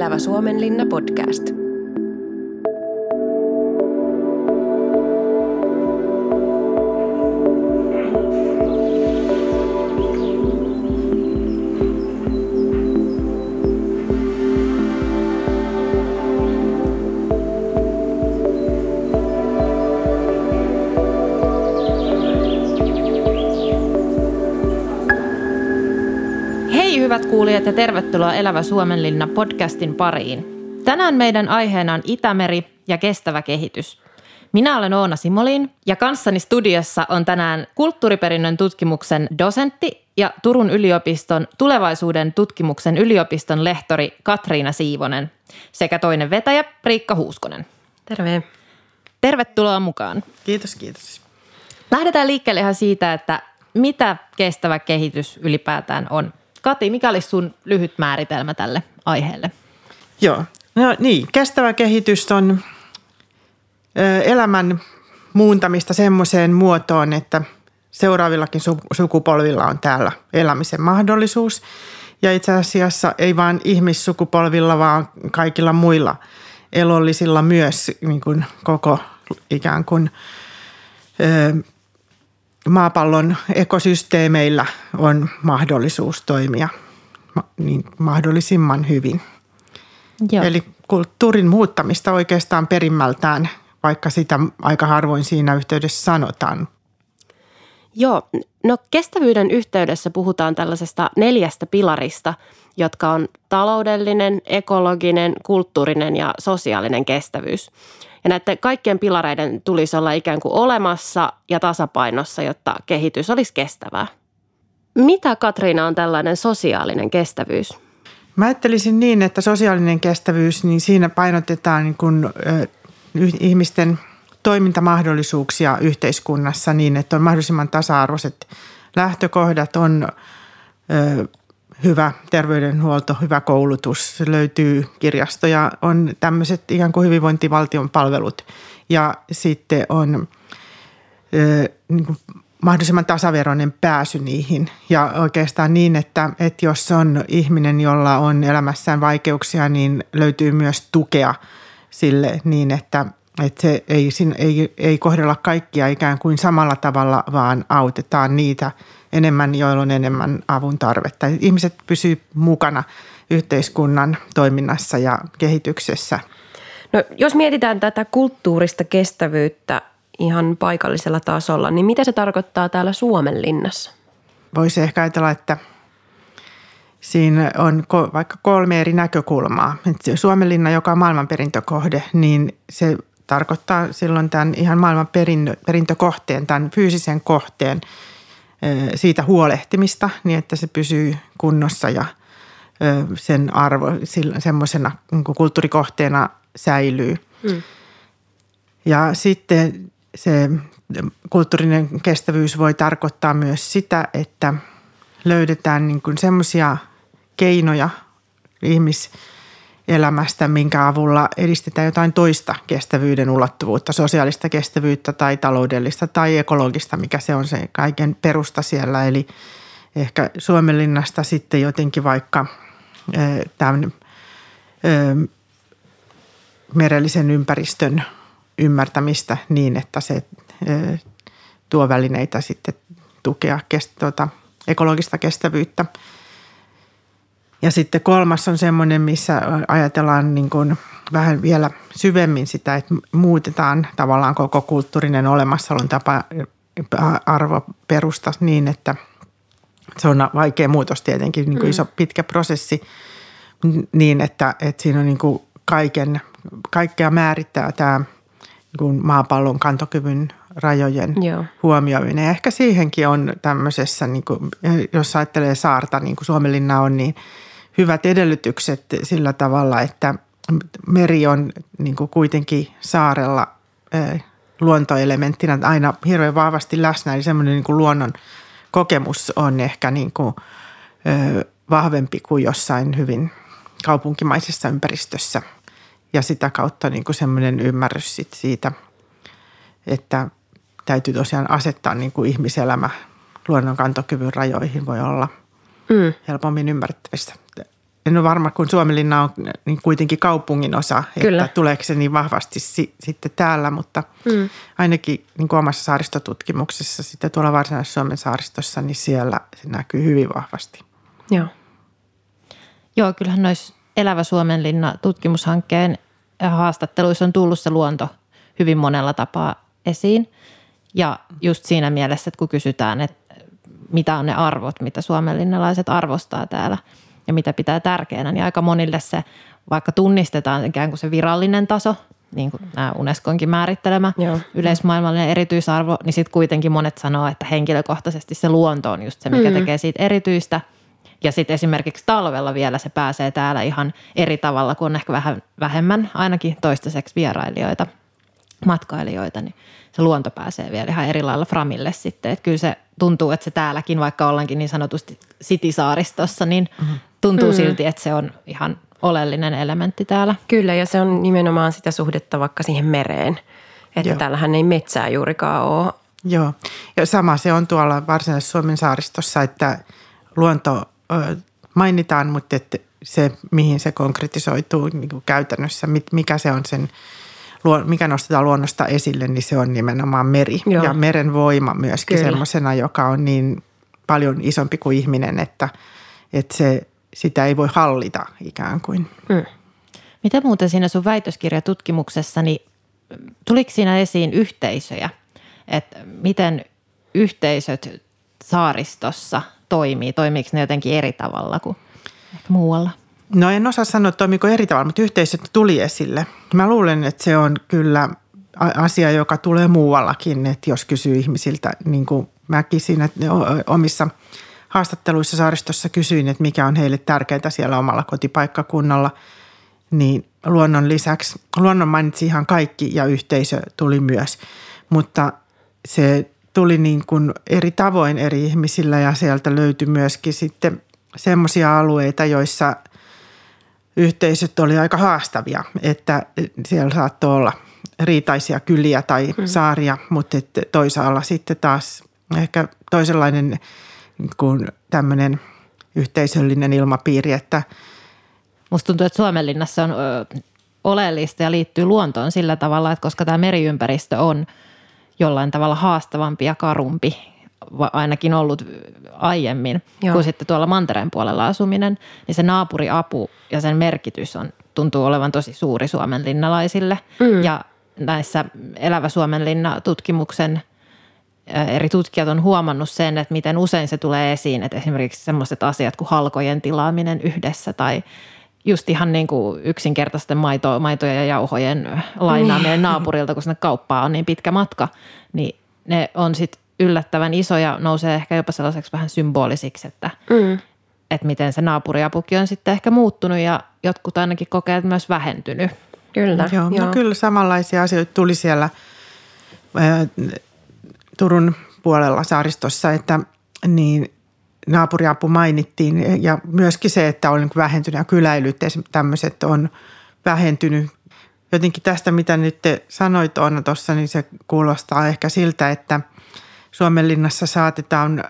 Elävä Suomenlinna podcast. Kuulijat ja tervetuloa Elävä Suomenlinna podcastin pariin. Tänään meidän aiheena on Itämeri ja kestävä kehitys. Minä olen Oona Simolin ja kanssani studiossa on tänään kulttuuriperinnön tutkimuksen dosentti ja Turun yliopiston tulevaisuuden tutkimuksen yliopiston lehtori Katriina Siivonen sekä toinen vetäjä Riikka Huuskonen. Terve. Tervetuloa mukaan. Kiitos, kiitos. Lähdetään liikkeelle ihan siitä, että mitä kestävä kehitys ylipäätään on. Kati, mikä olisi sun lyhyt määritelmä tälle aiheelle? Joo, no niin, kestävä kehitys on elämän muuntamista semmoiseen muotoon, että seuraavillakin su- sukupolvilla on täällä elämisen mahdollisuus. Ja itse asiassa ei vain ihmissukupolvilla, vaan kaikilla muilla elollisilla myös niin kuin koko ikään kuin maapallon ekosysteemeillä on mahdollisuus toimia niin mahdollisimman hyvin. Joo. Eli kulttuurin muuttamista oikeastaan perimmältään, vaikka sitä aika harvoin siinä yhteydessä sanotaan. Joo, no kestävyyden yhteydessä puhutaan tällaisesta neljästä pilarista, jotka on taloudellinen, ekologinen, kulttuurinen ja sosiaalinen kestävyys. Ja näiden kaikkien pilareiden tulisi olla ikään kuin olemassa ja tasapainossa, jotta kehitys olisi kestävää. Mitä Katriina on tällainen sosiaalinen kestävyys? Mä ajattelisin niin, että sosiaalinen kestävyys, niin siinä painotetaan niin kuin, ihmisten toimintamahdollisuuksia yhteiskunnassa niin, että on mahdollisimman tasa-arvoiset lähtökohdat, on hyvä terveydenhuolto, hyvä koulutus, löytyy kirjastoja, on tämmöiset ikään kuin hyvinvointivaltion palvelut ja sitten on ö, niin kuin mahdollisimman tasaveroinen pääsy niihin. Ja oikeastaan niin, että, että jos on ihminen, jolla on elämässään vaikeuksia, niin löytyy myös tukea sille niin, että, että se ei, ei, ei kohdella kaikkia ikään kuin samalla tavalla, vaan autetaan niitä enemmän, joilla on enemmän avun tarvetta. Ihmiset pysyvät mukana yhteiskunnan toiminnassa ja kehityksessä. No, jos mietitään tätä kulttuurista kestävyyttä ihan paikallisella tasolla, niin mitä se tarkoittaa täällä Suomenlinnassa? Voisi ehkä ajatella, että siinä on vaikka kolme eri näkökulmaa. Suomenlinna, joka on maailmanperintökohde, niin se tarkoittaa silloin tämän ihan maailman perintökohteen, tämän fyysisen kohteen siitä huolehtimista niin, että se pysyy kunnossa ja sen arvo semmoisena niin kulttuurikohteena säilyy. Mm. Ja sitten se kulttuurinen kestävyys voi tarkoittaa myös sitä, että löydetään niin semmoisia keinoja ihmiselämästä, minkä avulla edistetään jotain toista kestävyyden ulottuvuutta, sosiaalista kestävyyttä tai taloudellista tai ekologista, mikä se on se kaiken perusta siellä. Eli ehkä Suomenlinnasta sitten jotenkin vaikka tämän merellisen ympäristön ymmärtämistä niin, että se tuo välineitä sitten tukea kest, tuota, ekologista kestävyyttä. Ja sitten kolmas on semmoinen, missä ajatellaan niin kuin vähän vielä syvemmin sitä, että muutetaan tavallaan koko kulttuurinen olemassaolon tapa arvoperusta niin, että se on vaikea muutos tietenkin, niin kuin mm. iso pitkä prosessi niin, että, että siinä on niin kuin kaiken, kaikkea määrittää tämä – niin maapallon kantokyvyn rajojen Joo. huomioiminen. Ehkä siihenkin on tämmöisessä, niin kuin, jos ajattelee saarta, niin kuin Suomenlinna on, niin hyvät edellytykset sillä tavalla, että meri on niin kuin kuitenkin saarella luontoelementtinä aina hirveän vahvasti läsnä. Eli semmoinen niin kuin luonnon kokemus on ehkä niin kuin, vahvempi kuin jossain hyvin kaupunkimaisessa ympäristössä – ja sitä kautta niin kuin semmoinen ymmärrys sit siitä, että täytyy tosiaan asettaa niin kuin ihmiselämä luonnon kantokyvyn rajoihin voi olla mm. helpommin ymmärrettävissä. en ole varma, kun Suomenlinna on niin kuitenkin kaupungin osa, Kyllä. että tuleeko se niin vahvasti si- sitten täällä, mutta mm. ainakin niin kuin omassa saaristotutkimuksessa sitten tuolla Varsinais-Suomen saaristossa, niin siellä se näkyy hyvin vahvasti. Joo. Joo, kyllähän noissa Elävä Suomenlinna tutkimushankkeen haastatteluissa on tullut se luonto hyvin monella tapaa esiin. Ja just siinä mielessä, että kun kysytään, että mitä on ne arvot, mitä suomenlinnalaiset arvostaa täällä ja mitä pitää tärkeänä, niin aika monille se, vaikka tunnistetaan ikään kuin se virallinen taso, niin kuin nämä Unesconkin määrittelemä Joo. yleismaailmallinen erityisarvo, niin sitten kuitenkin monet sanoo, että henkilökohtaisesti se luonto on just se, mikä tekee siitä erityistä. Ja sitten esimerkiksi talvella vielä se pääsee täällä ihan eri tavalla, kun on ehkä vähän vähemmän ainakin toistaiseksi vierailijoita, matkailijoita, niin se luonto pääsee vielä ihan eri lailla framille sitten. Että kyllä se tuntuu, että se täälläkin, vaikka ollaankin niin sanotusti sitisaaristossa, niin tuntuu silti, että se on ihan oleellinen elementti täällä. Kyllä, ja se on nimenomaan sitä suhdetta vaikka siihen mereen. Että Joo. täällähän ei metsää juurikaan ole. Joo, ja sama se on tuolla Varsinais-Suomen saaristossa, että luonto ö, mainitaan, mutta että se, mihin se konkretisoituu niin kuin käytännössä, mit- mikä se on sen, mikä nostetaan luonnosta esille, niin se on nimenomaan meri. Joo. Ja meren voima myöskin Kyllä. semmoisena, joka on niin paljon isompi kuin ihminen, että, että se, sitä ei voi hallita ikään kuin. Mitä muuten siinä sun väitöskirjatutkimuksessa, niin tuliko siinä esiin yhteisöjä? Että miten yhteisöt saaristossa toimii? Toimiiko ne jotenkin eri tavalla kuin ehkä muualla? No en osaa sanoa, toimiko eri tavalla, mutta yhteisöt tuli esille. Mä luulen, että se on kyllä asia, joka tulee muuallakin, että jos kysyy ihmisiltä, niin kuin mäkin siinä omissa haastatteluissa saaristossa kysyin, että mikä on heille tärkeää siellä omalla kotipaikkakunnalla, niin luonnon lisäksi, luonnon mainitsi ihan kaikki ja yhteisö tuli myös, mutta se tuli niin kuin eri tavoin eri ihmisillä ja sieltä löytyi myöskin sitten semmoisia alueita, joissa yhteisöt oli aika haastavia, että siellä saattoi olla riitaisia kyliä tai saaria, mutta toisaalla sitten taas ehkä toisenlainen kuin tämmöinen yhteisöllinen ilmapiiri, että Musta tuntuu, että Suomenlinnassa on oleellista ja liittyy luontoon sillä tavalla, että koska tämä meriympäristö on jollain tavalla haastavampi ja karumpi, ainakin ollut aiemmin, Joo. Kuin sitten tuolla mantereen puolella asuminen, niin se naapuriapu ja sen merkitys on, tuntuu olevan tosi suuri suomenlinnalaisille. Mm. Ja näissä Elävä Suomenlinna tutkimuksen ä, eri tutkijat on huomannut sen, että miten usein se tulee esiin, että esimerkiksi sellaiset asiat kuin halkojen tilaaminen yhdessä tai just ihan niin kuin yksinkertaisten maito, maitojen ja jauhojen lainaaminen naapurilta, kun sinne kauppaa on niin pitkä matka, niin ne on sitten yllättävän isoja, nousee ehkä jopa sellaiseksi vähän symbolisiksi, että, mm. että miten se naapuriapukin on sitten ehkä muuttunut ja jotkut ainakin kokee, että myös vähentynyt. Kyllä. Joo, no kyllä samanlaisia asioita tuli siellä ää, Turun puolella saaristossa, että niin naapuriapu mainittiin ja myöskin se, että on kuin vähentynyt ja kyläilyt tämmöiset on vähentynyt. Jotenkin tästä, mitä nyt te sanoit Oona tuossa, niin se kuulostaa ehkä siltä, että Suomenlinnassa saatetaan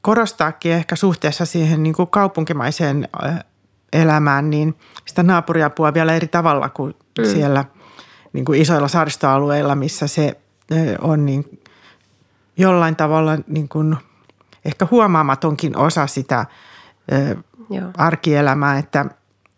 korostaakin ehkä suhteessa siihen niin kuin kaupunkimaiseen ää, elämään, niin sitä naapuriapua vielä eri tavalla kuin mm. siellä niin kuin isoilla saaristoalueilla, missä se on niin jollain tavalla niin kuin ehkä huomaamatonkin osa sitä Joo. arkielämää, että,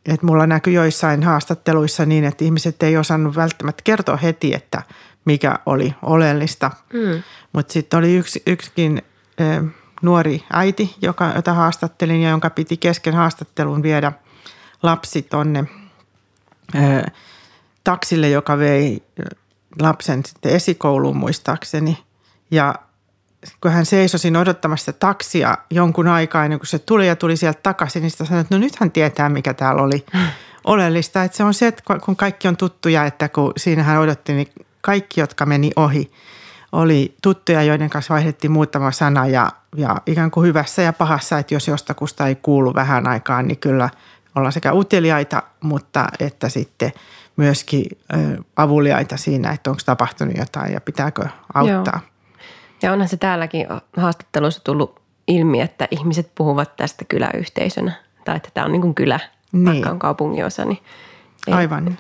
että mulla näkyy joissain haastatteluissa niin, että ihmiset ei osannut välttämättä kertoa heti, että mikä oli oleellista. Mm. Mutta sitten oli yksi, yksikin ö, nuori äiti, joka, jota haastattelin ja jonka piti kesken haastattelun viedä lapsi tonne ö, taksille, joka vei lapsen sitten esikouluun muistaakseni. Ja kun hän seisoi siinä odottamassa taksia jonkun aikaa ennen kuin se tuli ja tuli sieltä takaisin, niin sitä sanoi, että no nyt hän tietää, mikä täällä oli oleellista. Että se on se, että kun kaikki on tuttuja, että kun siinä hän odotti, niin kaikki, jotka meni ohi, oli tuttuja, joiden kanssa vaihdettiin muutama sana ja, ja ikään kuin hyvässä ja pahassa, että jos jostakusta ei kuulu vähän aikaan, niin kyllä ollaan sekä uteliaita, mutta että sitten myöskin avuliaita siinä, että onko tapahtunut jotain ja pitääkö auttaa. Joo. Ja onhan se täälläkin haastatteluissa tullut ilmi, että ihmiset puhuvat tästä kyläyhteisönä. Tai että tämä on niin kuin kylä. niin. vaikka on kaupunginosa. Niin ei. Aivan.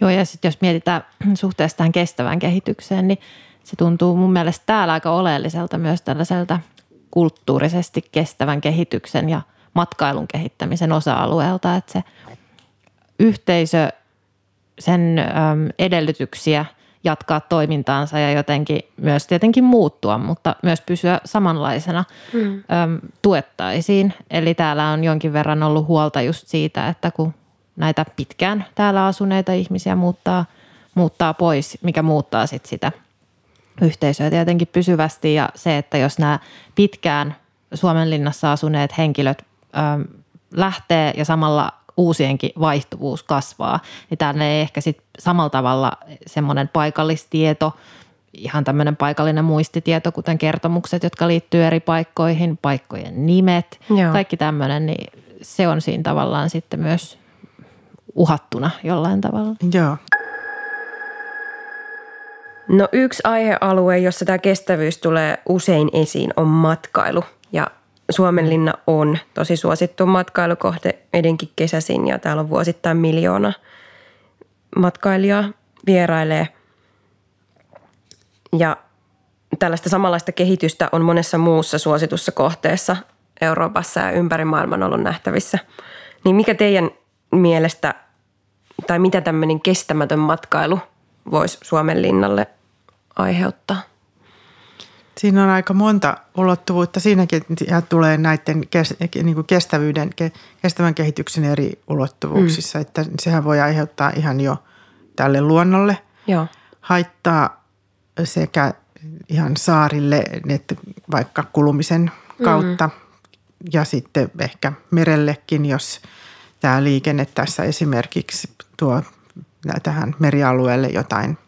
Joo, ja sitten jos mietitään suhteessa tähän kestävään kehitykseen, niin se tuntuu mun mielestä täällä aika oleelliselta myös tällaiselta kulttuurisesti kestävän kehityksen ja matkailun kehittämisen osa-alueelta, että se yhteisö, sen edellytyksiä jatkaa toimintaansa ja jotenkin myös tietenkin muuttua, mutta myös pysyä samanlaisena mm. tuettaisiin. Eli täällä on jonkin verran ollut huolta just siitä, että kun näitä pitkään täällä asuneita ihmisiä muuttaa, muuttaa pois, mikä muuttaa sit sitä yhteisöä tietenkin pysyvästi ja se, että jos nämä pitkään Suomenlinnassa asuneet henkilöt ö, lähtee ja samalla uusienkin vaihtuvuus kasvaa, niin tänne ei ehkä sitten samalla tavalla semmoinen paikallistieto, ihan tämmöinen paikallinen muistitieto, kuten kertomukset, jotka liittyy eri paikkoihin, paikkojen nimet, Joo. kaikki tämmöinen, niin se on siinä tavallaan sitten myös uhattuna jollain tavalla. Joo. No yksi aihealue, jossa tämä kestävyys tulee usein esiin, on matkailu. Ja Suomenlinna on tosi suosittu matkailukohde edenkin kesäisin ja täällä on vuosittain miljoona matkailijaa vierailee. Ja tällaista samanlaista kehitystä on monessa muussa suositussa kohteessa Euroopassa ja ympäri maailman ollut nähtävissä. Niin mikä teidän mielestä tai mitä tämmöinen kestämätön matkailu voisi Suomen linnalle aiheuttaa? Siinä on aika monta ulottuvuutta. Siinäkin tulee näiden niin kuin kestävyyden, kestävän kehityksen eri ulottuvuuksissa. Mm. Että sehän voi aiheuttaa ihan jo tälle luonnolle Joo. haittaa sekä ihan saarille, että vaikka kulumisen kautta mm. ja sitten ehkä merellekin, jos tämä liikenne tässä esimerkiksi tuo tähän merialueelle jotain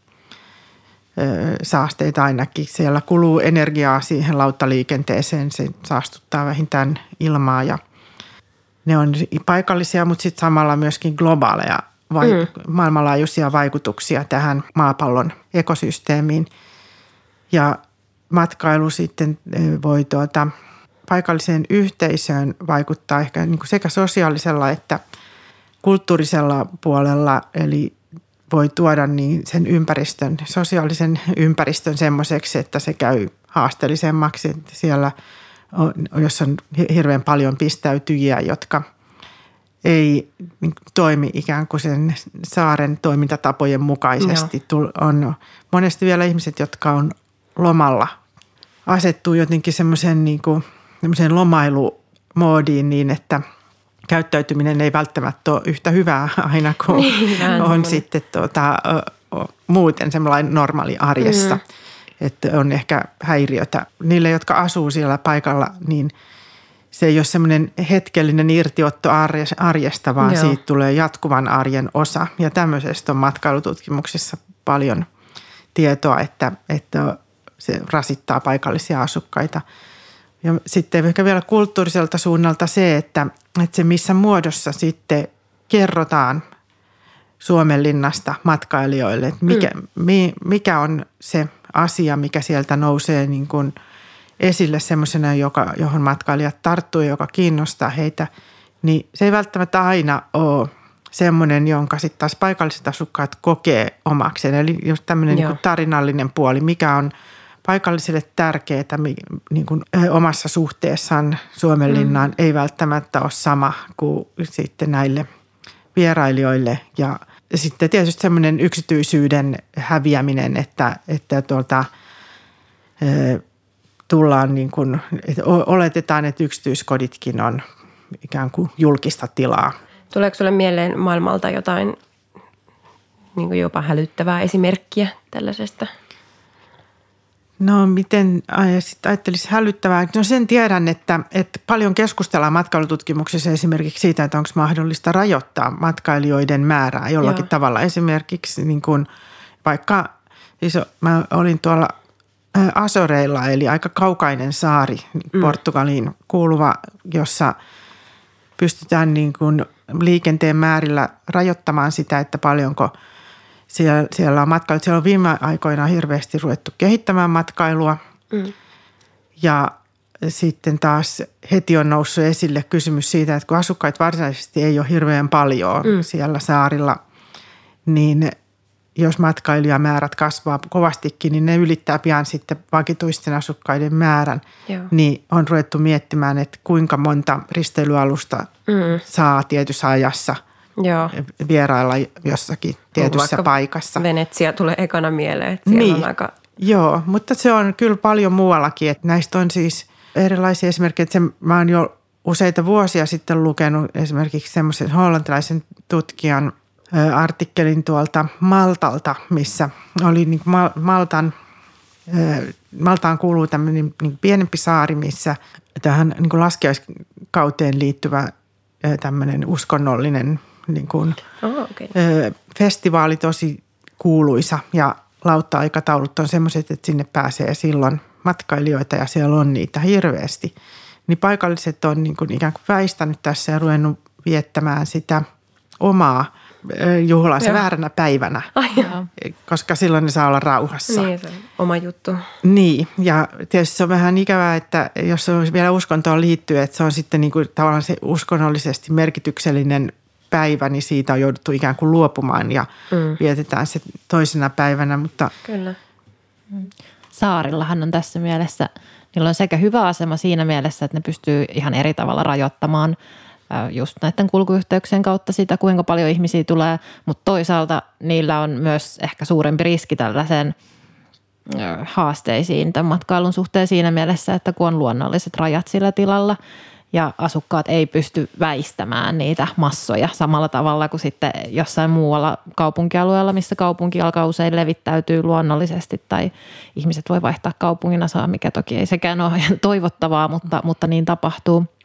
saasteita ainakin. Siellä kuluu energiaa siihen lauttaliikenteeseen, se saastuttaa vähintään ilmaa ja ne on paikallisia, mutta sitten samalla myöskin globaaleja vai- mm. maailmanlaajuisia vaikutuksia tähän maapallon ekosysteemiin. Ja matkailu sitten voi tuota, paikalliseen yhteisöön vaikuttaa ehkä niin kuin sekä sosiaalisella että kulttuurisella puolella, eli voi tuoda niin sen ympäristön, sosiaalisen ympäristön semmoiseksi, että se käy haasteellisemmaksi. Että siellä, on, jos on hirveän paljon pistäytyjiä, jotka ei niin toimi ikään kuin sen saaren toimintatapojen mukaisesti. No. On monesti vielä ihmiset, jotka on lomalla, asettuu jotenkin semmoiseen niin kuin, lomailumoodiin niin, että – käyttäytyminen ei välttämättä ole yhtä hyvää aina kuin niin, on sitten tuota, muuten semmoinen normaali arjessa. Mm. Että on ehkä häiriötä. Niille, jotka asuu siellä paikalla, niin se ei ole semmoinen hetkellinen irtiotto arjesta, vaan Joo. siitä tulee jatkuvan arjen osa. Ja tämmöisestä on matkailututkimuksissa paljon tietoa, että, että se rasittaa paikallisia asukkaita – ja sitten ehkä vielä kulttuuriselta suunnalta se, että, että se missä muodossa sitten kerrotaan Suomenlinnasta matkailijoille, että mikä, mm. mikä on se asia, mikä sieltä nousee niin kuin esille semmoisena, joka, johon matkailijat tarttuu ja joka kiinnostaa heitä, niin se ei välttämättä aina ole semmoinen, jonka sitten taas paikalliset asukkaat kokee omakseen. Eli just tämmöinen niin tarinallinen puoli, mikä on – paikallisille tärkeää niin kuin omassa suhteessaan Suomenlinnaan mm. ei välttämättä ole sama kuin sitten näille vierailijoille. Ja sitten tietysti semmoinen yksityisyyden häviäminen, että, että tuolta, tullaan niin kuin, että oletetaan, että yksityiskoditkin on ikään kuin julkista tilaa. Tuleeko sinulle mieleen maailmalta jotain niin kuin jopa hälyttävää esimerkkiä tällaisesta – No miten sitten ajattelisi hälyttävää? No sen tiedän, että, että paljon keskustellaan matkailututkimuksessa esimerkiksi siitä, että onko mahdollista rajoittaa matkailijoiden määrää jollakin Joo. tavalla. Esimerkiksi niin kuin vaikka, siis mä olin tuolla Asoreilla, eli aika kaukainen saari mm. Portugaliin kuuluva, jossa pystytään niin kuin liikenteen määrillä rajoittamaan sitä, että paljonko – siellä, siellä on matkailu. Siellä on viime aikoina hirveästi ruvettu kehittämään matkailua. Mm. Ja sitten taas heti on noussut esille kysymys siitä, että kun asukkaita varsinaisesti ei ole hirveän paljon mm. siellä saarilla, niin jos matkailijamäärät kasvaa kovastikin, niin ne ylittää pian sitten vakituisten asukkaiden määrän. Joo. Niin on ruvettu miettimään, että kuinka monta risteilyalusta mm. saa tietyssä ajassa Joo. vierailla jossakin tietyssä paikassa. Venetsia tulee ekana mieleen, että siellä niin. on aika... Joo, mutta se on kyllä paljon muuallakin, että näistä on siis erilaisia esimerkkejä. Että se, mä oon jo useita vuosia sitten lukenut esimerkiksi semmoisen hollantilaisen tutkijan – artikkelin tuolta Maltalta, missä oli niin kuin Maltan, Maltaan kuuluu tämmöinen niin pienempi saari, missä tähän niin kuin laskeuskauteen liittyvä tämmöinen uskonnollinen niin kuin, oh, okay. festivaali tosi kuuluisa ja lautta-aikataulut on semmoiset, että sinne pääsee silloin matkailijoita ja siellä on niitä hirveästi. Niin paikalliset on niin kuin ikään kuin väistänyt tässä ja ruvennut viettämään sitä omaa – juhlansa vääränä päivänä, Ai koska silloin ne saa olla rauhassa. Niin, se on oma juttu. Niin, ja tietysti se on vähän ikävää, että jos se on vielä uskontoon liittyy, että se on sitten niin kuin tavallaan se uskonnollisesti merkityksellinen päivä, niin siitä on jouduttu ikään kuin luopumaan ja mm. vietetään se toisena päivänä. Mutta Kyllä. Saarillahan on tässä mielessä, niillä on sekä hyvä asema siinä mielessä, että ne pystyy ihan eri tavalla rajoittamaan – just näiden kulkuyhteyksien kautta sitä, kuinka paljon ihmisiä tulee, mutta toisaalta niillä on myös ehkä suurempi riski tällaiseen haasteisiin tämän matkailun suhteen siinä mielessä, että kun on luonnolliset rajat sillä tilalla ja asukkaat ei pysty väistämään niitä massoja samalla tavalla kuin sitten jossain muualla kaupunkialueella, missä kaupunki alkaa usein levittäytyy luonnollisesti tai ihmiset voi vaihtaa kaupungin asaa, mikä toki ei sekään ole toivottavaa, mutta, mutta niin tapahtuu –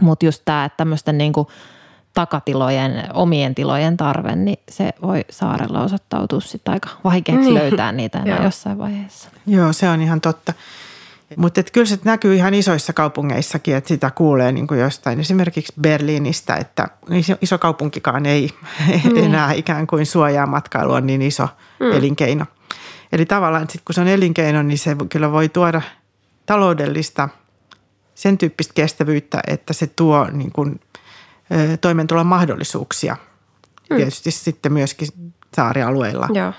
mutta just tämä, että tämmöisten niin kuin takatilojen, omien tilojen tarve, niin se voi saarella osoittautua sitten aika vaikeaksi niin. löytää niitä enää jossain vaiheessa. Joo, se on ihan totta. Mutta kyllä se näkyy ihan isoissa kaupungeissakin, että sitä kuulee niin kuin jostain esimerkiksi Berliinistä, että iso, iso kaupunkikaan ei mm. enää ikään kuin suojaa matkailua on niin iso mm. elinkeino. Eli tavallaan sit kun se on elinkeino, niin se kyllä voi tuoda taloudellista – sen tyyppistä kestävyyttä, että se tuo niin kuin, toimeentulon mahdollisuuksia. Mm. Tietysti sitten myöskin saarialueilla, Joo.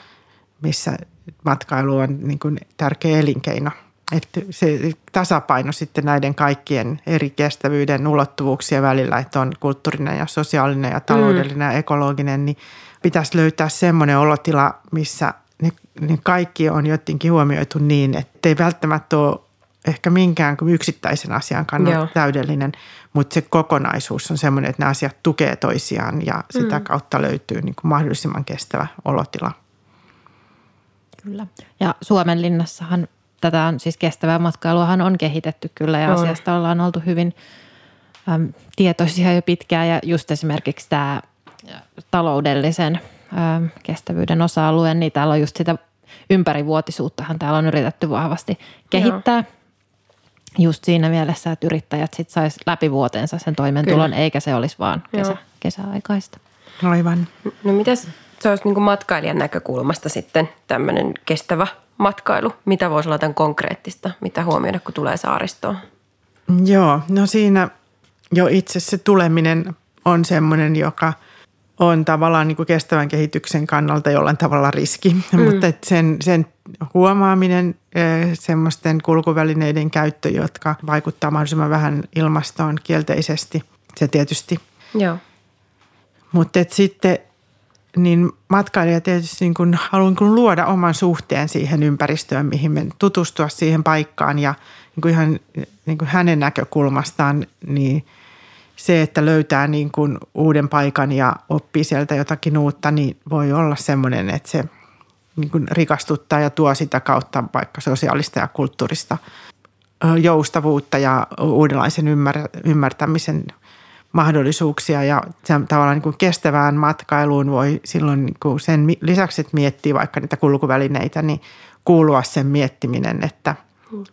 missä matkailu on niin kuin tärkeä elinkeino. Että se tasapaino sitten näiden kaikkien eri kestävyyden ulottuvuuksien välillä, että on kulttuurinen ja sosiaalinen ja taloudellinen mm. ja ekologinen, niin pitäisi löytää semmoinen olotila, missä ne, ne kaikki on jotenkin huomioitu niin, että ei välttämättä ole ehkä minkään yksittäisen asian kannalta Joo. täydellinen, mutta se kokonaisuus on sellainen, että nämä asiat tukee toisiaan ja sitä mm. kautta löytyy niin kuin mahdollisimman kestävä olotila. Kyllä. Ja Suomen linnassahan tätä on, siis kestävää matkailuahan on kehitetty kyllä ja on. asiasta ollaan oltu hyvin äm, tietoisia jo pitkään ja just esimerkiksi tämä taloudellisen äm, kestävyyden osa-alue, niin täällä on just sitä ympärivuotisuuttahan täällä on yritetty vahvasti kehittää. Joo just siinä mielessä, että yrittäjät sitten sais läpi vuotensa sen toimeentulon, Kyllä. eikä se olisi vaan kesä, kesäaikaista. Aivan. No mitäs se olisi niin matkailijan näkökulmasta sitten tämmöinen kestävä matkailu? Mitä voisi olla tämän konkreettista, mitä huomioida, kun tulee saaristoon? Joo, no siinä jo itse se tuleminen on semmoinen, joka on tavallaan niin kuin kestävän kehityksen kannalta jollain tavalla riski, mm. mutta sen, sen huomaaminen, semmoisten kulkuvälineiden käyttö, jotka vaikuttaa mahdollisimman vähän ilmastoon kielteisesti, se tietysti. Joo. Mutta sitten niin matkailija tietysti niin kun haluaa niin luoda oman suhteen siihen ympäristöön, mihin me tutustua siihen paikkaan. Ja niin kuin ihan niin kuin hänen näkökulmastaan, niin se, että löytää niin kuin uuden paikan ja oppii sieltä jotakin uutta, niin voi olla semmoinen, että se – niin kuin rikastuttaa ja tuo sitä kautta vaikka sosiaalista ja kulttuurista joustavuutta ja uudenlaisen ymmär, ymmärtämisen mahdollisuuksia ja tavallaan niin kuin kestävään matkailuun voi silloin niin kuin sen lisäksi, että miettii vaikka niitä kulkuvälineitä, niin kuulua sen miettiminen, että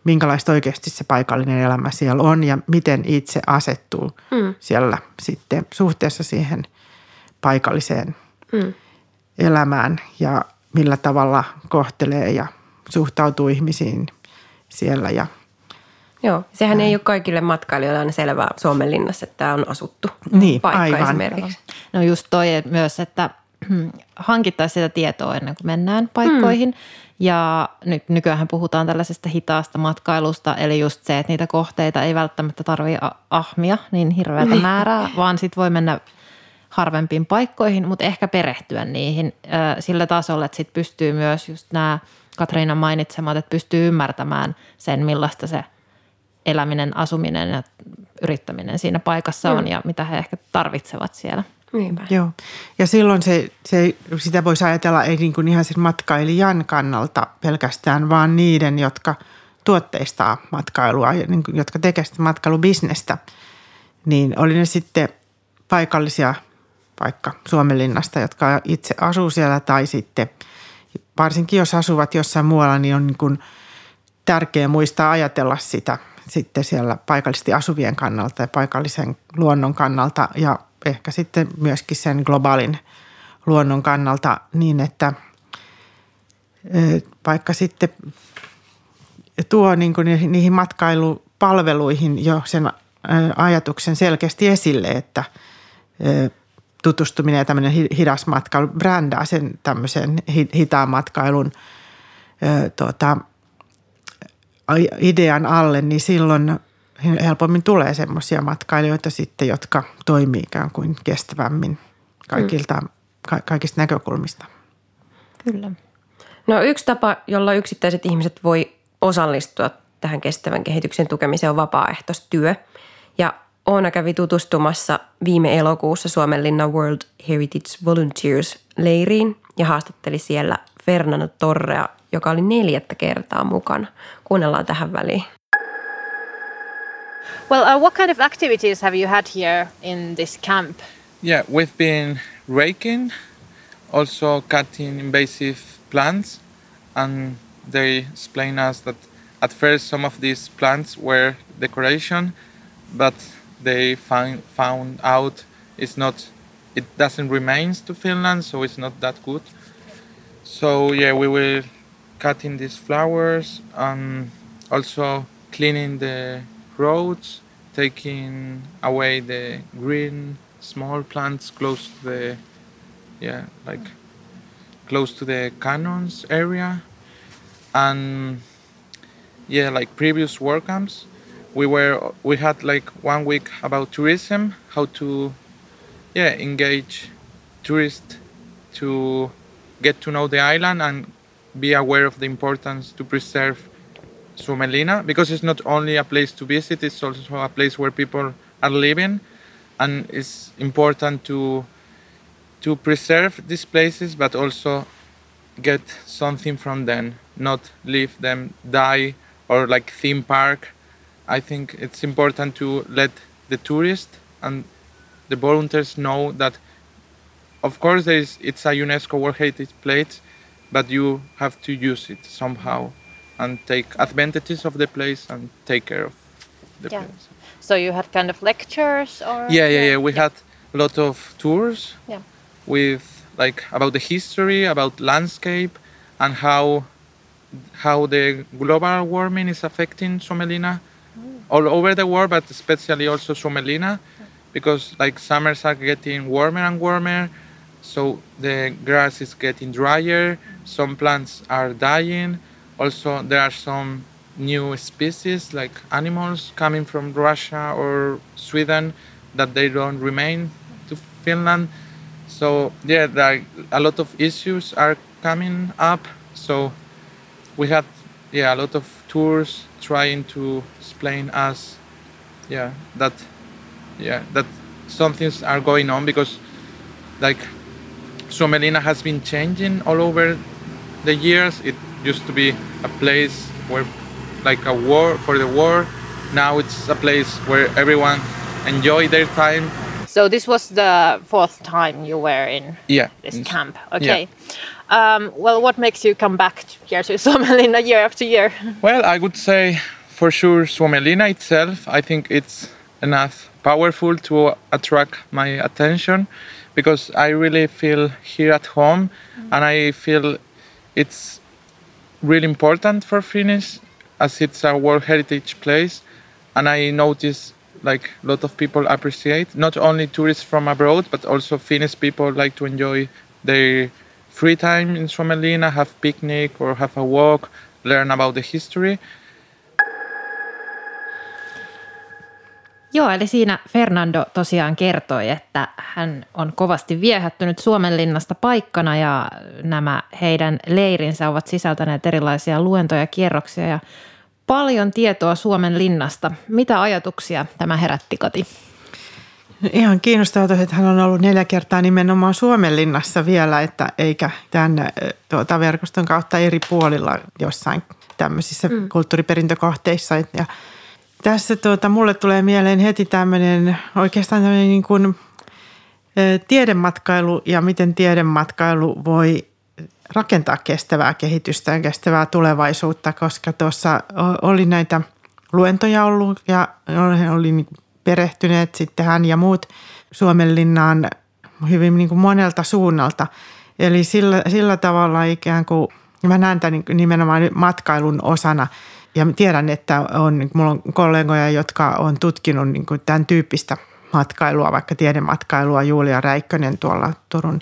minkälaista oikeasti se paikallinen elämä siellä on ja miten itse asettuu mm. siellä sitten suhteessa siihen paikalliseen mm. elämään ja millä tavalla kohtelee ja suhtautuu ihmisiin siellä ja Joo, sehän ei ole kaikille matkailijoille aina selvää Suomenlinnassa, että tämä on asuttu Niin, paikka aivan. esimerkiksi. No just toi että myös, että hankittaisiin sitä tietoa ennen kuin mennään paikkoihin. Ja nyt nykyään puhutaan tällaisesta hitaasta matkailusta, eli just se, että niitä kohteita ei välttämättä tarvitse ahmia niin hirveätä määrää, vaan sit voi mennä harvempiin paikkoihin, mutta ehkä perehtyä niihin sillä tasolla, että sit pystyy myös just nämä Katriina mainitsemat, että pystyy ymmärtämään sen, millaista se eläminen, asuminen ja yrittäminen siinä paikassa on ja mitä he ehkä tarvitsevat siellä. Niinpä. Joo. Ja silloin se, se, sitä voisi ajatella ei niin kuin ihan sen matkailijan kannalta pelkästään, vaan niiden, jotka tuotteistaa matkailua niin kuin, jotka tekevät sitä matkailubisnestä. Niin oli ne sitten paikallisia vaikka Suomenlinnasta, jotka itse asuu siellä tai sitten varsinkin jos asuvat jossain muualla, niin on niin kuin tärkeää muistaa ajatella sitä sitten siellä paikallisesti asuvien kannalta ja paikallisen luonnon kannalta ja ehkä sitten myöskin sen globaalin luonnon kannalta niin, että vaikka sitten tuo niin kuin niihin matkailupalveluihin jo sen ajatuksen selkeästi esille, että tutustuminen ja tämmöinen hi- hidas matkailu brändää sen tämmöisen hi- hitaan matkailun tuota, idean alle, niin silloin helpommin tulee semmoisia matkailijoita sitten, jotka toimii ikään kuin kestävämmin kaikilta, ka- kaikista näkökulmista. Kyllä. No yksi tapa, jolla yksittäiset ihmiset voi osallistua tähän kestävän kehityksen tukemiseen on vapaaehtoistyö. Ja Oona kävi tutustumassa viime elokuussa Suomenlinnan World Heritage Volunteers-leiriin ja haastatteli siellä Fernando Torrea, joka oli neljättä kertaa mukana. Kuunnellaan tähän väliin. Well, uh, what kind of activities have you had here in this camp? Yeah, we've been raking, also cutting invasive plants, and they explain us that at first some of these plants were decoration, but they find, found out it's not, it doesn't remain to Finland, so it's not that good. So yeah, we were cutting these flowers and also cleaning the roads, taking away the green small plants close to the yeah like close to the cannons area. And yeah like previous work camps we were we had like one week about tourism how to yeah engage tourists to get to know the island and be aware of the importance to preserve Suomenlinna because it's not only a place to visit it's also a place where people are living and it's important to to preserve these places but also get something from them not leave them die or like theme park. I think it's important to let the tourists and the volunteers know that of course there is it's a unesco world heritage place but you have to use it somehow and take advantages of the place and take care of the Yeah. place So you had kind of lectures or? yeah yeah yeah we had a lot of tours Yeah. with like about the history about landscape and how how the global warming is affecting Suomenlinna mm. all over the world but especially also Suomenlinna because like summers are getting warmer and warmer so the grass is getting drier some plants are dying. Also there are some new species like animals coming from Russia or Sweden that they don't remain to Finland. So yeah there are a lot of issues are coming up. So we had yeah a lot of tours trying to explain us yeah that yeah that some things are going on because like Suomenlinna has been changing all over the years it used to be a place where like a war for the war now it's a place where everyone enjoy their time So this was the fourth time you were in yeah this camp. Okay. Um, well, what makes you come back to- here to Suomenlinna year after year? Well, I would say for sure Suomenlinna itself. I think it's enough powerful to attract my attention because I really feel here at home mm-hmm. and I feel it's really important for Finnish as it's a World Heritage Place, and I notice like a lot of people appreciate not only tourists from abroad but also Finnish people like to enjoy their free time in Suomenlinna, have picnic or have a walk, learn about the history. Joo, eli siinä Fernando tosiaan kertoi, että hän on kovasti viehättynyt Suomenlinnasta paikkana ja nämä heidän leirinsä ovat sisältäneet erilaisia luentoja, kierroksia ja paljon tietoa Suomen linnasta. Mitä ajatuksia tämä herätti, Kati? Ihan kiinnostavaa, että hän on ollut neljä kertaa nimenomaan Suomenlinnassa vielä, että eikä tämän tuota, verkoston kautta eri puolilla jossain tämmöisissä mm. kulttuuriperintökohteissa. Ja tässä tuota, mulle tulee mieleen heti tämmöinen oikeastaan tämmöinen niin kuin, tiedematkailu ja miten tiedematkailu voi rakentaa kestävää kehitystä ja kestävää tulevaisuutta, koska tuossa oli näitä luentoja ollut ja oli niin perehtyneet sitten hän ja muut Suomenlinnaan hyvin niin kuin monelta suunnalta. Eli sillä, sillä tavalla ikään kuin, mä näen tämän nimenomaan matkailun osana ja tiedän, että on, mulla on kollegoja, jotka on tutkinut niin kuin tämän tyyppistä matkailua, vaikka tiedematkailua, Julia Räikkönen tuolla Turun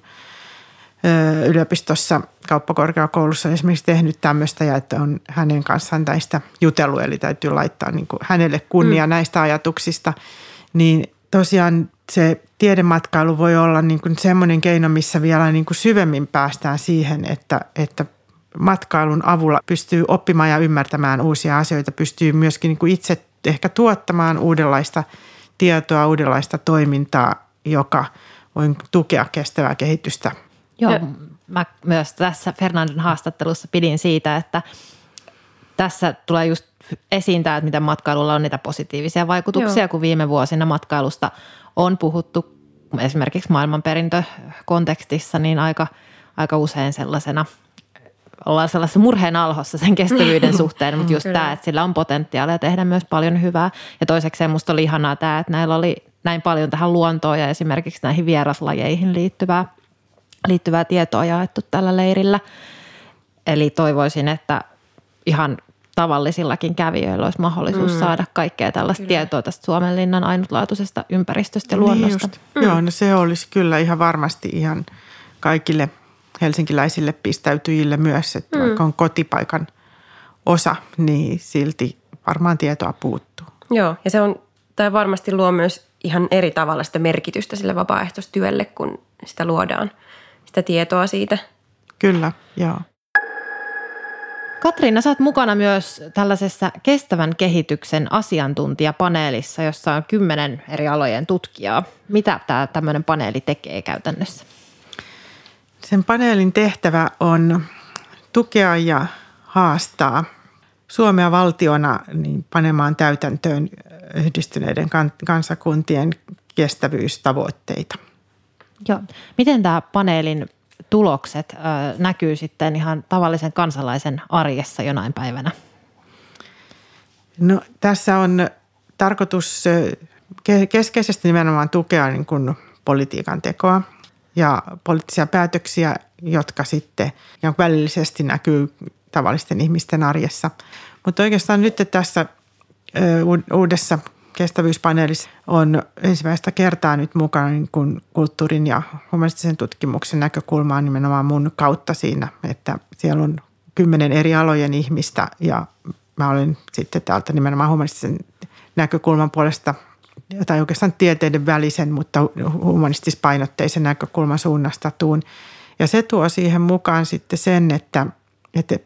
yliopistossa kauppakorkeakoulussa esimerkiksi tehnyt tämmöistä ja että on hänen kanssaan näistä jutellut, eli täytyy laittaa niin kuin hänelle kunnia mm. näistä ajatuksista, niin tosiaan se tiedematkailu voi olla niin kuin semmoinen keino, missä vielä niin kuin syvemmin päästään siihen, että, että matkailun avulla pystyy oppimaan ja ymmärtämään uusia asioita, pystyy myöskin niin kuin itse ehkä tuottamaan uudenlaista tietoa, uudenlaista toimintaa, joka voi tukea kestävää kehitystä Joo, ja. mä myös tässä Fernandon haastattelussa pidin siitä, että tässä tulee just esiin tämä, että miten matkailulla on niitä positiivisia vaikutuksia, Joo. kun viime vuosina matkailusta on puhuttu esimerkiksi maailmanperintökontekstissa, niin aika, aika usein sellaisena ollaan sellaisessa murheen alhossa sen kestävyyden suhteen, mutta just tämä, että sillä on potentiaalia tehdä myös paljon hyvää. Ja toiseksi musta oli ihanaa tämä, että näillä oli näin paljon tähän luontoon ja esimerkiksi näihin vieraslajeihin liittyvää liittyvää tietoa jaettu tällä leirillä. Eli toivoisin, että ihan tavallisillakin kävijöillä olisi mahdollisuus mm. saada kaikkea tällaista kyllä. tietoa tästä Suomenlinnan ainutlaatuisesta ympäristöstä ja luonnosta. Niin mm. Joo, no se olisi kyllä ihan varmasti ihan kaikille helsinkiläisille pistäytyjille myös, että mm. vaikka on kotipaikan osa, niin silti varmaan tietoa puuttuu. Joo, ja se on, tämä varmasti luo myös ihan eri tavalla sitä merkitystä sille vapaaehtoistyölle, kun sitä luodaan – sitä tietoa siitä. Kyllä, joo. Katriina, sä oot mukana myös tällaisessa kestävän kehityksen asiantuntijapaneelissa, jossa on kymmenen eri alojen tutkijaa. Mitä tämä tämmöinen paneeli tekee käytännössä? Sen paneelin tehtävä on tukea ja haastaa Suomea valtiona niin panemaan täytäntöön yhdistyneiden kansakuntien kestävyystavoitteita – Joo. Miten tämä paneelin tulokset näkyy sitten ihan tavallisen kansalaisen arjessa jonain päivänä? No, tässä on tarkoitus keskeisesti nimenomaan tukea niin kuin politiikan tekoa ja poliittisia päätöksiä, jotka sitten välillisesti näkyy tavallisten ihmisten arjessa. Mutta oikeastaan nyt tässä uudessa kestävyyspaneelissa on ensimmäistä kertaa nyt mukana niin kuin kulttuurin ja humanistisen tutkimuksen näkökulmaa nimenomaan mun kautta siinä, että siellä on kymmenen eri alojen ihmistä ja mä olen sitten täältä nimenomaan humanistisen näkökulman puolesta tai oikeastaan tieteiden välisen, mutta humanistispainotteisen näkökulman suunnasta tuun. Ja se tuo siihen mukaan sitten sen, että, että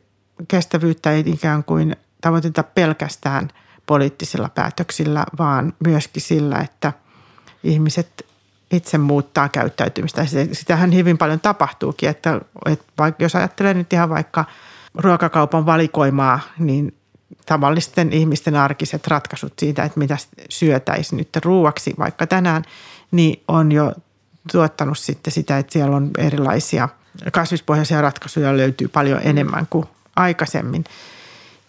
kestävyyttä ei ikään kuin tavoiteta pelkästään – poliittisilla päätöksillä, vaan myöskin sillä, että ihmiset itse muuttaa käyttäytymistä. Sitähän hyvin paljon tapahtuukin, että, että vaikka, jos ajattelee nyt ihan vaikka ruokakaupan valikoimaa, niin tavallisten ihmisten arkiset ratkaisut siitä, että mitä syötäisiin nyt ruuaksi vaikka tänään, niin on jo tuottanut sitten sitä, että siellä on erilaisia kasvispohjaisia ratkaisuja löytyy paljon enemmän kuin aikaisemmin.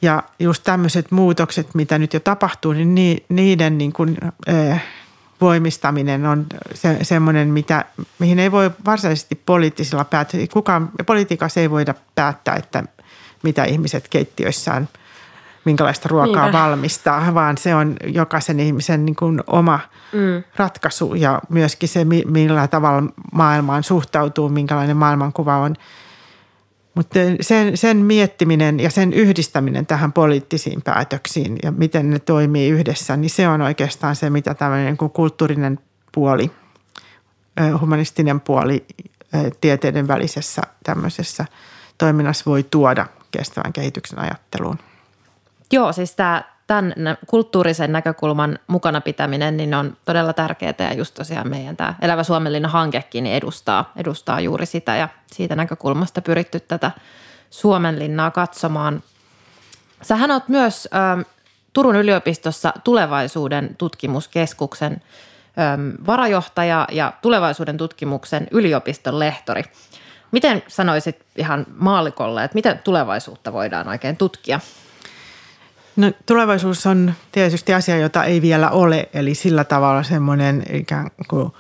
Ja just tämmöiset muutokset, mitä nyt jo tapahtuu, niin niiden niin kuin, voimistaminen on se, semmoinen, mitä, mihin ei voi varsinaisesti poliittisilla päättää. Kukaan, politiikassa ei voida päättää, että mitä ihmiset keittiöissään minkälaista ruokaa Niinpä. valmistaa, vaan se on jokaisen ihmisen niin kuin oma mm. ratkaisu ja myöskin se, millä tavalla maailmaan suhtautuu, minkälainen maailmankuva on. Mutta sen, sen miettiminen ja sen yhdistäminen tähän poliittisiin päätöksiin ja miten ne toimii yhdessä, niin se on oikeastaan se, mitä tämmöinen niin kuin kulttuurinen puoli, humanistinen puoli tieteiden välisessä tämmöisessä toiminnassa voi tuoda kestävän kehityksen ajatteluun. Joo, siis tämä tämän kulttuurisen näkökulman mukana pitäminen niin on todella tärkeää ja just tosiaan meidän tämä Elävä Suomenlinna hankekin niin edustaa, edustaa juuri sitä ja siitä näkökulmasta pyritty tätä Suomenlinnaa katsomaan. Sähän olet myös ä, Turun yliopistossa tulevaisuuden tutkimuskeskuksen ä, varajohtaja ja tulevaisuuden tutkimuksen yliopiston lehtori. Miten sanoisit ihan maalikolle, että miten tulevaisuutta voidaan oikein tutkia? No, tulevaisuus on tietysti asia, jota ei vielä ole, eli sillä tavalla semmoinen ikään kuin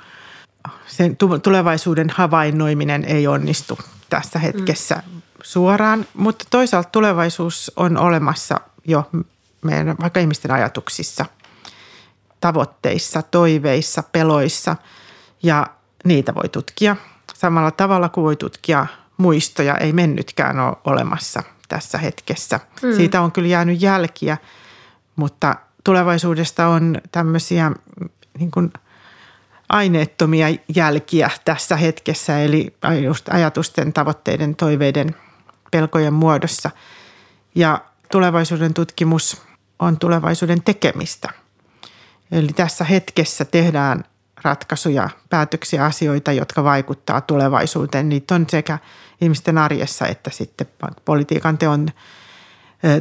sen tulevaisuuden havainnoiminen ei onnistu tässä hetkessä mm. suoraan, mutta toisaalta tulevaisuus on olemassa jo meidän vaikka ihmisten ajatuksissa, tavoitteissa, toiveissa, peloissa ja niitä voi tutkia samalla tavalla kuin voi tutkia muistoja, ei mennytkään ole olemassa tässä hetkessä. Mm. Siitä on kyllä jäänyt jälkiä, mutta tulevaisuudesta on tämmöisiä niin kuin aineettomia jälkiä tässä hetkessä, eli just ajatusten, tavoitteiden, toiveiden, pelkojen muodossa. Ja tulevaisuuden tutkimus on tulevaisuuden tekemistä. Eli tässä hetkessä tehdään ratkaisuja, päätöksiä, asioita, jotka vaikuttaa tulevaisuuteen. Niitä on sekä ihmisten arjessa että sitten politiikan teon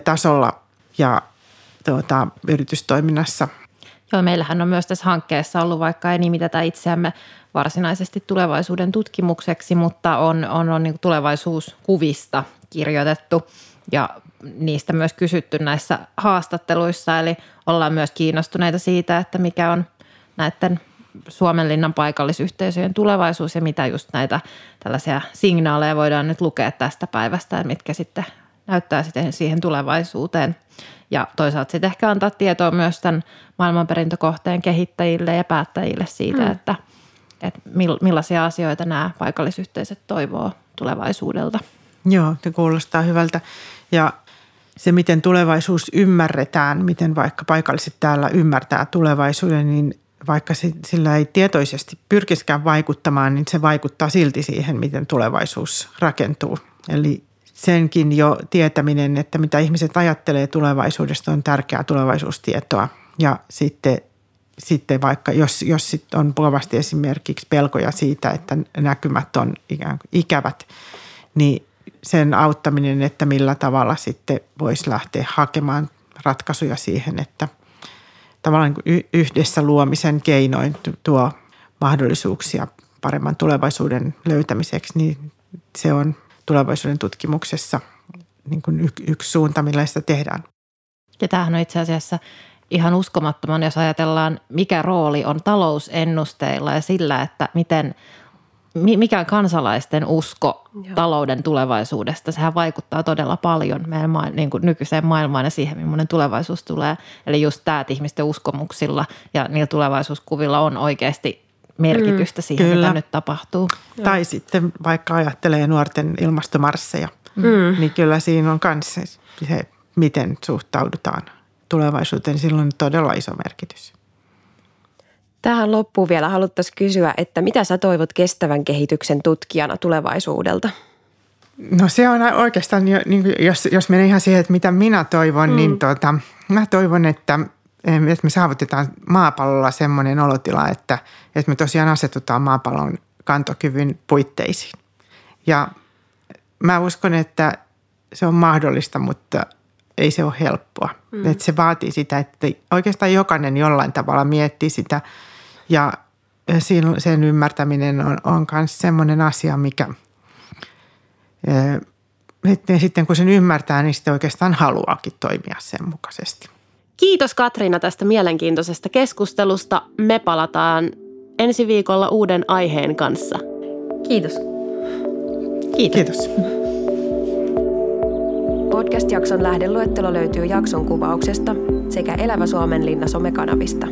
tasolla ja tuota, yritystoiminnassa. Joo, meillähän on myös tässä hankkeessa ollut, vaikka ei nimitetä itseämme varsinaisesti tulevaisuuden tutkimukseksi, mutta on, on, on niin tulevaisuuskuvista kirjoitettu ja niistä myös kysytty näissä haastatteluissa. Eli ollaan myös kiinnostuneita siitä, että mikä on näiden Suomenlinnan paikallisyhteisöjen tulevaisuus ja mitä just näitä tällaisia signaaleja voidaan nyt lukea tästä päivästä, mitkä sitten näyttää sitten siihen tulevaisuuteen. Ja toisaalta sitten ehkä antaa tietoa myös tämän maailmanperintökohteen kehittäjille ja päättäjille siitä, mm. että, että millaisia asioita nämä paikallisyhteisöt toivoo tulevaisuudelta. Joo, se kuulostaa hyvältä. Ja se, miten tulevaisuus ymmärretään, miten vaikka paikalliset täällä ymmärtää tulevaisuuden, niin vaikka sillä ei tietoisesti pyrkiskään vaikuttamaan, niin se vaikuttaa silti siihen, miten tulevaisuus rakentuu. Eli senkin jo tietäminen, että mitä ihmiset ajattelee tulevaisuudesta, on tärkeää tulevaisuustietoa. Ja sitten, sitten vaikka, jos, jos sit on kovasti esimerkiksi pelkoja siitä, että näkymät on ikään kuin ikävät, niin sen auttaminen, että millä tavalla sitten voisi lähteä hakemaan ratkaisuja siihen, että – tavallaan yhdessä luomisen keinoin tuo mahdollisuuksia paremman tulevaisuuden löytämiseksi, niin se on tulevaisuuden tutkimuksessa niin kuin yksi suunta, millä sitä tehdään. Ja tämähän on itse asiassa ihan uskomattoman, jos ajatellaan, mikä rooli on talousennusteilla ja sillä, että miten mikä on kansalaisten usko Joo. talouden tulevaisuudesta. Sehän vaikuttaa todella paljon meidän ma- niin kuin nykyiseen maailmaan ja siihen, millainen tulevaisuus tulee. Eli just tämä, että ihmisten uskomuksilla ja niillä tulevaisuuskuvilla on oikeasti merkitystä mm, siihen, kyllä. mitä nyt tapahtuu. Tai sitten vaikka ajattelee nuorten ilmastomarsseja, mm. niin kyllä siinä on myös se, miten suhtaudutaan tulevaisuuteen. Silloin on todella iso merkitys. Tähän loppuun vielä haluttaisiin kysyä, että mitä sä toivot kestävän kehityksen tutkijana tulevaisuudelta? No se on oikeastaan, niin jos, jos menee ihan siihen, että mitä minä toivon, niin mm. niin tota, mä toivon, että, että me saavutetaan maapallolla semmoinen olotila, että, että me tosiaan asetutaan maapallon kantokyvyn puitteisiin. Ja mä uskon, että se on mahdollista, mutta ei se ole helppoa. Mm. Että se vaatii sitä, että oikeastaan jokainen jollain tavalla miettii sitä – ja sen ymmärtäminen on, on myös semmoinen asia, mikä että sitten kun sen ymmärtää, niin sitten oikeastaan haluaakin toimia sen mukaisesti. Kiitos Katriina tästä mielenkiintoisesta keskustelusta. Me palataan ensi viikolla uuden aiheen kanssa. Kiitos. Kiitos. Kiitos. Podcast-jakson lähdeluettelo löytyy jakson kuvauksesta sekä Elävä Suomenlinna somekanavista.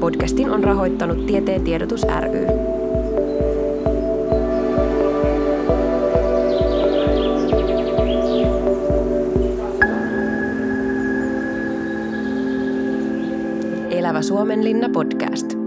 Podcastin on rahoittanut Tieteen tiedotus ry. Elävä Suomenlinna podcast.